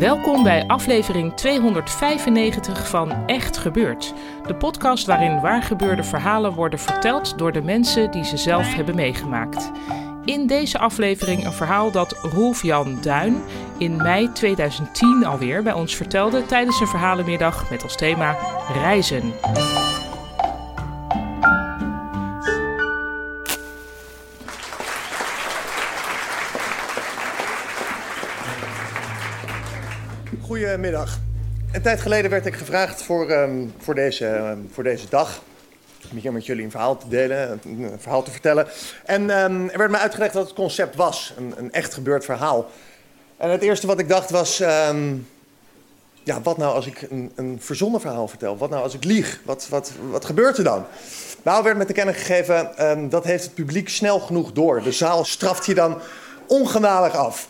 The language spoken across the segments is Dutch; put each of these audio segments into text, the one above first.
Welkom bij aflevering 295 van Echt Gebeurd. De podcast waarin waargebeurde verhalen worden verteld door de mensen die ze zelf hebben meegemaakt. In deze aflevering een verhaal dat Rolf Jan Duin in mei 2010 alweer bij ons vertelde tijdens een verhalenmiddag met als thema reizen. Goedemiddag. Een tijd geleden werd ik gevraagd voor, ehm, voor, deze, ehm, voor deze dag. Om hier met jullie een verhaal te delen, een, verhaal te vertellen. En ehm, er werd mij uitgelegd wat het concept was: een, een echt gebeurd verhaal. En het eerste wat ik dacht was: ja, wat nou als ik een, een verzonnen verhaal vertel? Wat nou als ik lieg? Wat, wat, wat gebeurt er dan? Nou, werd met te kennen gegeven: dat heeft het publiek snel genoeg door. De zaal straft je dan ongenadig af.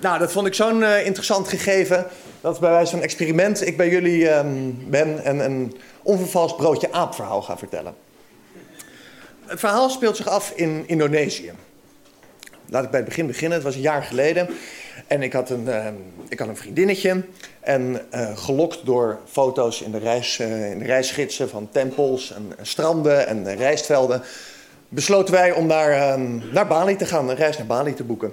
Nou, dat vond ik zo'n eh, interessant gegeven. Dat bij wijze van experiment ik bij jullie ehm, ben en een onvervalst broodje aap verhaal ga vertellen. Het verhaal speelt zich af in Indonesië. Laat ik bij het begin beginnen. Het was een jaar geleden. En ik had een, ehm, ik had een vriendinnetje. En eh, gelokt door foto's in de, reis, eh, in de reisgidsen van tempels en, en stranden en rijstvelden. besloten wij om naar, ehm, naar Bali te gaan, een reis naar Bali te boeken.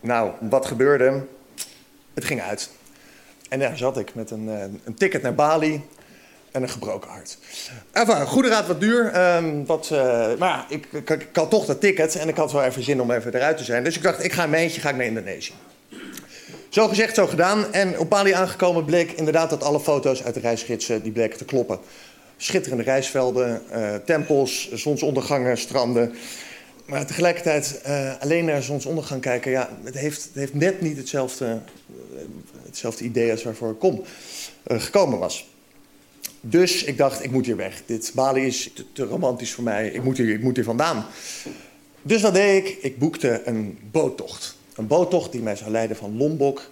Nou, wat gebeurde? Het ging uit. En daar zat ik met een, eh, een ticket naar Bali en een gebroken hart. Enfin, goede raad wat duur. ehm, wat, eh, maar ja, ik, ik, had toch dat ticket en ik had wel even zin om even eruit te zijn. Dus ik dacht, ik ga een eentje, ga ik naar Indonesië. Zo gezegd, zo gedaan. En op Bali aangekomen bleek inderdaad dat alle foto's uit de reisgidsen die bleken te kloppen. Schitterende reisvelden, eh, tempels, zonsondergangen, stranden. Maar tegelijkertijd eh, alleen naar zonsondergang kijken, ja, het heeft, het heeft net niet hetzelfde, eh, hetzelfde idee als waarvoor ik kom, eh, gekomen was. Dus ik dacht, ik moet hier weg. Dit Bali is te, romantisch voor mij. Ik moet, hier, ik moet hier vandaan. Dus wat deed ik? Ik boekte een boottocht. Een boottocht die mij zou leiden van Lombok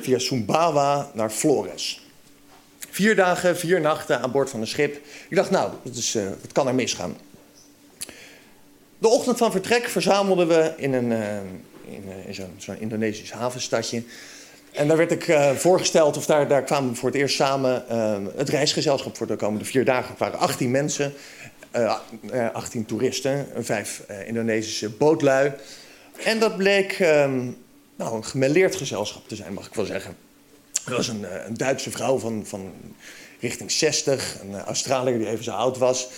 via Sumbawa naar Flores. Vier dagen, vier nachten aan boord van een schip. Ik dacht, nou, dat, wat kan er misgaan? De ochtend van vertrek verzamelden we in, een, eh, in, eh, zo'n Indonesisch havenstadje. En daar werd ik eh, voorgesteld, of daar, daar kwamen we voor het eerst samen het reisgezelschap voor de komende vier dagen. Het waren 18 mensen, eh, eh, 18 toeristen, vijf Indonesische bootlui. En dat bleek ehm, nou, een gemêleerd gezelschap te zijn, mag ik wel zeggen. Er was een, een Duitse vrouw van, van richting 60, een Australiër die even zo oud was.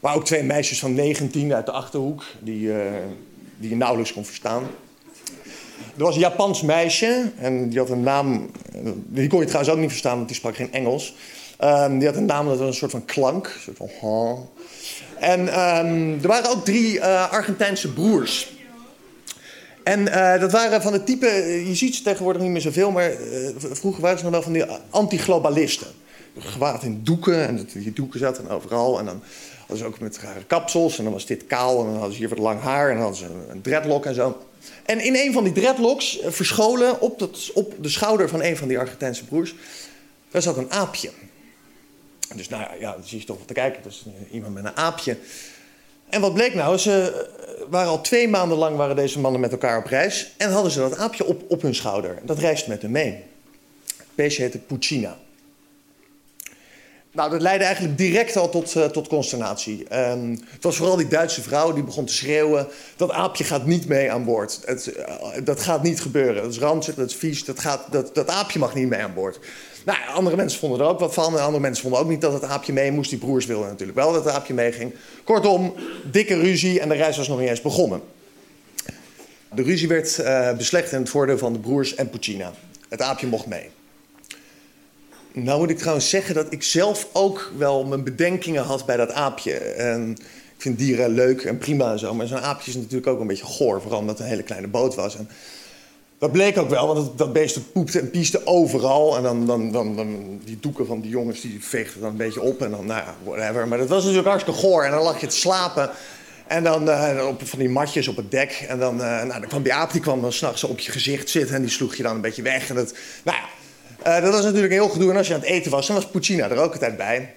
Maar ook twee meisjes van 19 uit de achterhoek, die, eh, die je nauwelijks kon verstaan. Er was een Japans meisje en die had een naam. eh, Die kon je trouwens ook niet verstaan, want die sprak geen Engels. Ehm, die had een naam dat was een soort van klank, een soort van. En ehm, er waren ook drie eh, Argentijnse broers. En dat waren van het type, je ziet ze tegenwoordig niet meer zoveel, maar vroeger waren ze nog wel van die anti-globalisten. Gewaad in doeken, en die doeken zaten overal. En dan hadden ze ook met rare kapsels, en dan was dit kaal, en dan hadden ze hier wat lang haar, en dan hadden ze een- dreadlock en zo. En in een van die dreadlocks, eh, verscholen op, dat, op de schouder van een van die Argentijnse broers, daar zat een aapje. Dus nou ja, ja zie je toch wat te kijken. Dus eh, iemand met een aapje. En wat bleek nou? Ze eh, waren al twee maanden lang waren deze mannen met elkaar op reis. En hadden ze dat aapje op, op hun schouder. Dat reist met hen mee. beestje heette Puccina. Nou, dat leidde eigenlijk direct al tot, uh, tot consternatie. Um, het was vooral die Duitse vrouw die begon te schreeuwen... dat aapje gaat niet mee aan boord. Het, uh, dat gaat niet gebeuren. Dat is ranzig, dat is vies, dat, gaat, dat, dat aapje mag niet mee aan boord. Nou, andere mensen vonden er ook wat van. Andere mensen vonden ook niet dat het aapje mee moest. Die broers wilden natuurlijk wel dat het aapje meeging. Kortom, dikke ruzie en de reis was nog niet eens begonnen. De ruzie werd uh, beslecht in het voordeel van de broers en Puccina. Het aapje mocht mee. Nou moet ik trouwens zeggen dat ik zelf ook wel mijn bedenkingen had bij dat aapje. En ik vind dieren leuk en prima en zo. Maar zo'n aapje is natuurlijk ook een beetje goor. Vooral omdat het een hele kleine boot was. En dat bleek ook wel, want dat, beest poepte en pieste overal. En dan, dan, dan, die doeken van die jongens die veegden dan een beetje op. En dan, nou ja, whatever. Maar dat was natuurlijk hartstikke goor. En dan lag je te slapen. En dan uh, op van die matjes op het dek. En dan, uh, nou, dan kwam die aap die kwam dan s'nachts op je gezicht zitten. En die sloeg je dan een beetje weg. En dat, nou ja, uh, dat was natuurlijk een heel gedoe. En als je aan het eten was, dan was Puccina er ook altijd bij.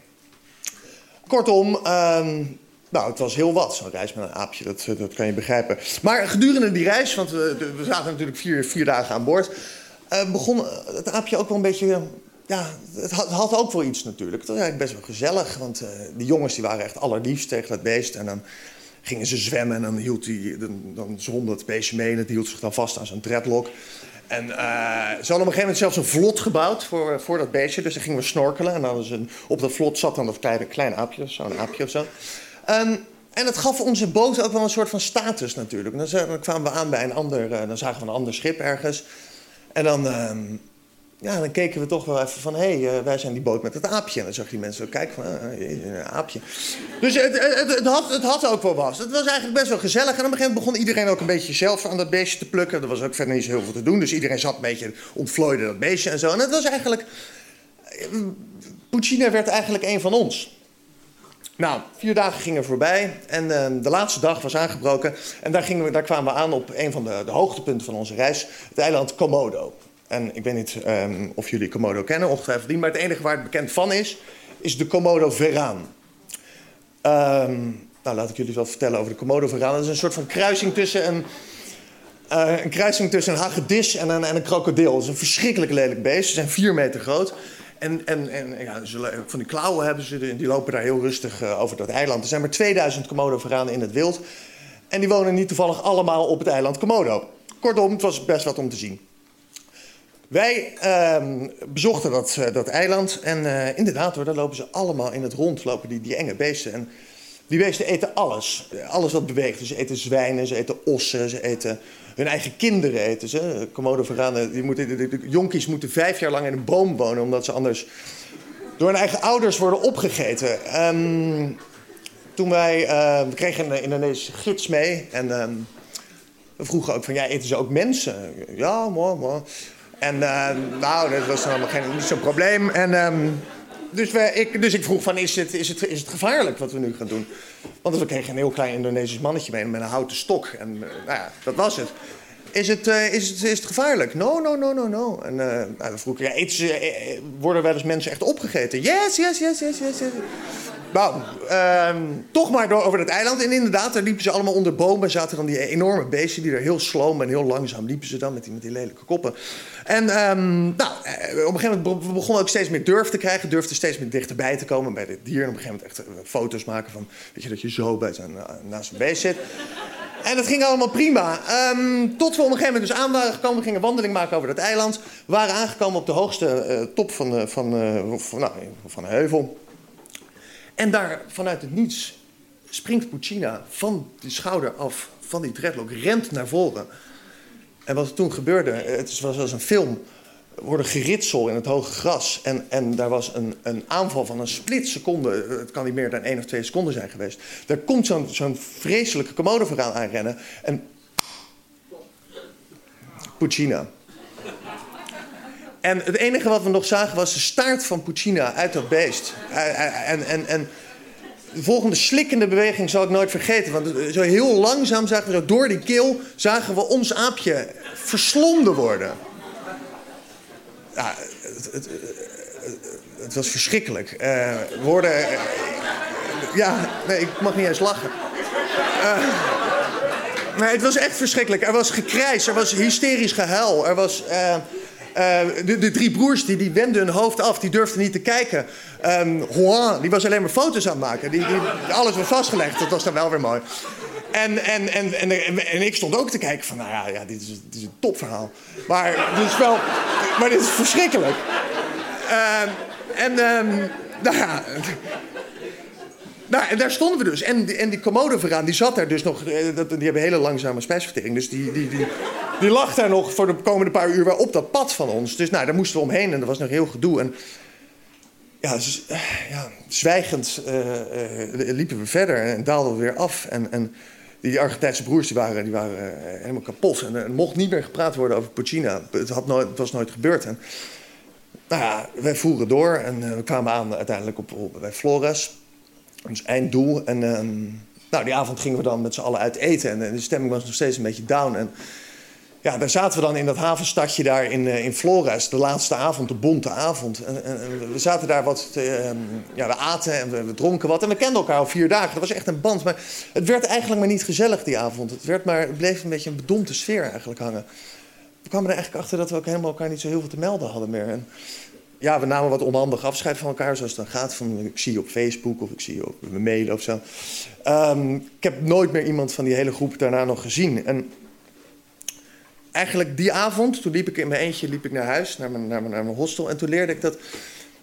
Kortom, um, nou, het was heel wat, zo'n reis met een aapje, dat, dat kan je begrijpen. Maar gedurende die reis, want we, we zaten natuurlijk vier, vier dagen aan boord... Uh, begon het aapje ook wel een beetje... Ja, het had, had ook wel iets natuurlijk. Het was eigenlijk best wel gezellig, want uh, die jongens die waren echt allerliefst tegen dat beest. En dan gingen ze zwemmen en dan, hield die, dan, dan zwom dat beestje mee... en het hield zich dan vast aan zijn dreadlock. En uh, ze hadden op een gegeven moment zelfs een vlot gebouwd voor, voor dat beestje. Dus dan gingen we snorkelen. En dan een, op dat vlot zat dan dat kleine, kleine aapje, zo'n aapje of zo. Um, en het gaf onze boot ook wel een soort van status natuurlijk. Dan, kwamen we aan bij een ander, uh, dan zagen we een ander schip ergens. En dan, uh, ja, dan keken we toch wel even van, hé, hey, uh, wij zijn die boot met het aapje. En dan zag je mensen ook kijken van, een aapje. Dus het, het, het, had, het had ook wel wat. Het was eigenlijk best wel gezellig. En op een gegeven moment begon iedereen ook een beetje zelf aan dat beestje te plukken. Er was ook verder niet zo heel veel te doen. Dus iedereen zat een beetje, ontvlooide dat beestje en zo. En het was eigenlijk, Puccina werd eigenlijk een van ons. Nou, vier dagen gingen voorbij en uh, de laatste dag was aangebroken. En daar, gingen we, daar kwamen we aan op een van de, de hoogtepunten van onze reis, het eiland Komodo. En ik weet niet um, of jullie Komodo kennen, ongetwijfeld niet, maar het enige waar het bekend van is, is de Komodo-veraan. Um, nou, laat ik jullie wat vertellen over de Komodo-veraan. Dat is een soort van kruising tussen een, uh, een, kruising tussen een hagedis en een, en een krokodil. Het is een verschrikkelijk lelijk beest, ze zijn vier meter groot. En, en, en ja, ze, van die klauwen hebben ze, die lopen daar heel rustig uh, over dat eiland. Er zijn maar 2000 Komodo-veranen in het wild. En die wonen niet toevallig allemaal op het eiland Komodo. Kortom, het was best wat om te zien. Wij uh, bezochten dat, uh, dat eiland en uh, inderdaad daar lopen ze allemaal in het rond, lopen die, die enge beesten. En die beesten eten alles, alles wat beweegt. Ze eten zwijnen, ze eten ossen, ze eten hun eigen kinderen eten ze. Komodo-veranen, die moeten, de, jonkies moeten vijf jaar lang in een boom wonen... omdat ze anders door hun eigen ouders worden opgegeten. Um, toen wij, uh, we kregen een Indonesische gids mee en we vroegen ook van, ja, eten ze ook mensen? Ja, mooi, mooi. En uh, nou, dat was dan allemaal geen, niet zo'n probleem. En... Um, dus, ik, dus ik vroeg van, is het, is, het, is het gevaarlijk wat we nu gaan doen? Want we kregen een heel klein Indonesisch mannetje mee met een houten stok. En uh, nou ja, dat was het. Is het, uh, is het, is het gevaarlijk? No, no, no, no, no. En uh, nou, vroeg ja, ze, worden wel eens mensen echt opgegeten? Yes, yes, yes, yes, yes. yes. Nou, um, toch maar door over het eiland. En inderdaad, daar liepen ze allemaal onder bomen. Zaten dan die enorme beesten die er heel sloom en heel langzaam liepen ze dan met die, met die lelijke koppen. En um, nou, op een gegeven moment we begonnen ook steeds meer durf te krijgen. Durfden steeds meer dichterbij te komen bij dit dier. En op een gegeven moment echt foto's maken van, weet je, dat je zo bij zijn, naast zijn beest zit. En dat ging allemaal prima. Um, tot we op een gegeven moment dus aan waren gekomen. We gingen een wandeling maken over dat eiland. We waren aangekomen op de hoogste uh, top van, uh, van, uh, van, nou, van een heuvel. En daar vanuit het niets springt Puccina van die schouder af, van die dreadlock, rent naar voren. En wat er toen gebeurde, het was als een film, worden geritsel in het hoge gras. En, en daar was een, een aanval van een splitseconde, het kan niet meer dan één of twee seconden zijn geweest. Daar komt zo'n zo'n vreselijke commode vooraan aanrennen en... Puccina. En het enige wat we nog zagen was de staart van Puccina uit dat beest. En, en, en de volgende slikkende beweging zal ik nooit vergeten. Want zo heel langzaam zagen we door die keel... zagen we ons aapje verslonden worden. Ja, het, het, was verschrikkelijk. Uh, worden... Uh, ja, nee, ik mag niet eens lachen. Nee, het was echt verschrikkelijk. Er was gekrijs, er was hysterisch gehuil. Er was... Eh, de, de, drie broers die, die wenden hun hoofd af, die durfden niet te kijken. Um, Juan, die was alleen maar foto's aan het maken. Die, die, alles was vastgelegd, dat was dan wel weer mooi. En, en, en, en, en, ik stond ook te kijken van, nou ja, ja dit, is, dit is een topverhaal. Maar dit is wel, maar dit is verschrikkelijk. Uh, en, um, nou ja... Nou, en daar stonden we dus. En, en die commode vooraan, die zat daar dus nog... Eh, die hebben hele langzame spijsvertering. Dus die, die, die, die lag daar nog voor de komende paar uur op dat pad van ons. Dus nou, daar moesten we omheen en dat was nog heel gedoe. En ja, dus, ja zwijgend uh, liepen we verder en daalden we weer af. En, en die Argentijnse broers die waren, die waren helemaal kapot. En er mocht niet meer gepraat worden over Puccina. Het, had nooit, het was nooit gebeurd. En, nou ja, wij voeren door en we kwamen aan uiteindelijk op, bij Flores ons einddoel. En ehm, nou, die avond gingen we dan met z'n allen uit eten. En, de stemming was nog steeds een beetje down. En ja, daar zaten we dan in dat havenstadje daar in, uh, in Flores. De laatste avond, de bonte avond. En, en, we zaten daar wat... Uh, ja, we aten en we, we, dronken wat. En we kenden elkaar al vier dagen. Dat was echt een band. Maar het werd eigenlijk maar niet gezellig die avond. Het, werd maar, bleef een beetje een bedompte sfeer eigenlijk hangen. We kwamen er eigenlijk achter dat we ook helemaal elkaar niet zo heel veel te melden hadden meer. En, ja, we namen wat onhandig afscheid van elkaar, zoals het dan gaat. Van, ik zie je op Facebook of ik zie je op mijn mail of zo. Um, ik heb nooit meer iemand van die hele groep daarna nog gezien. En eigenlijk die avond, toen liep ik in mijn eentje liep ik naar huis, naar mijn, naar mijn, naar mijn hostel. En toen leerde ik dat...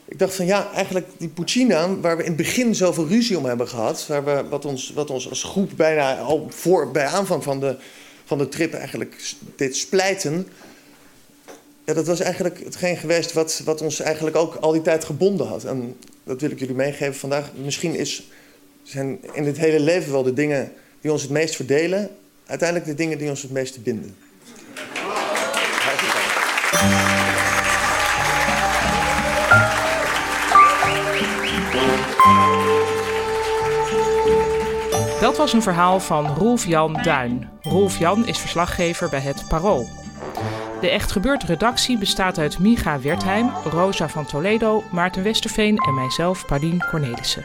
Ik dacht van ja, eigenlijk die Puccina, waar we in het begin zoveel ruzie om hebben gehad... Waar we, wat, ons, wat ons als groep bijna al voor, bij aanvang van de, van de trip eigenlijk deed splijten ja, dat was eigenlijk hetgeen geweest wat, wat ons eigenlijk ook al die tijd gebonden had. En dat wil ik jullie meegeven vandaag. Misschien is, zijn in dit hele leven wel de dingen die ons het meest verdelen, uiteindelijk de dingen die ons het meeste binden. Dat was een verhaal van Rolf Jan Duin. Rolf Jan is verslaggever bij het Parool. De Echt Gebeurd redactie bestaat uit Miga Wertheim, Rosa van Toledo, Maarten Westerveen en mijzelf, Paulien Cornelissen.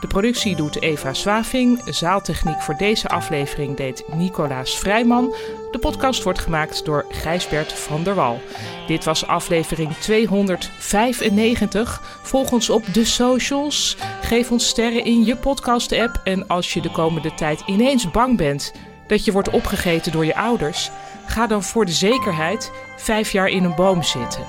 De productie doet Eva Zwaving, zaaltechniek voor deze aflevering deed Nicolaas Vrijman. De podcast wordt gemaakt door Gijsbert van der Wal. Dit was aflevering 295. Volg ons op de socials, geef ons sterren in je podcast-app en als je de komende tijd ineens bang bent dat je wordt opgegeten door je ouders Ga dan voor de zekerheid vijf jaar in een boom zitten.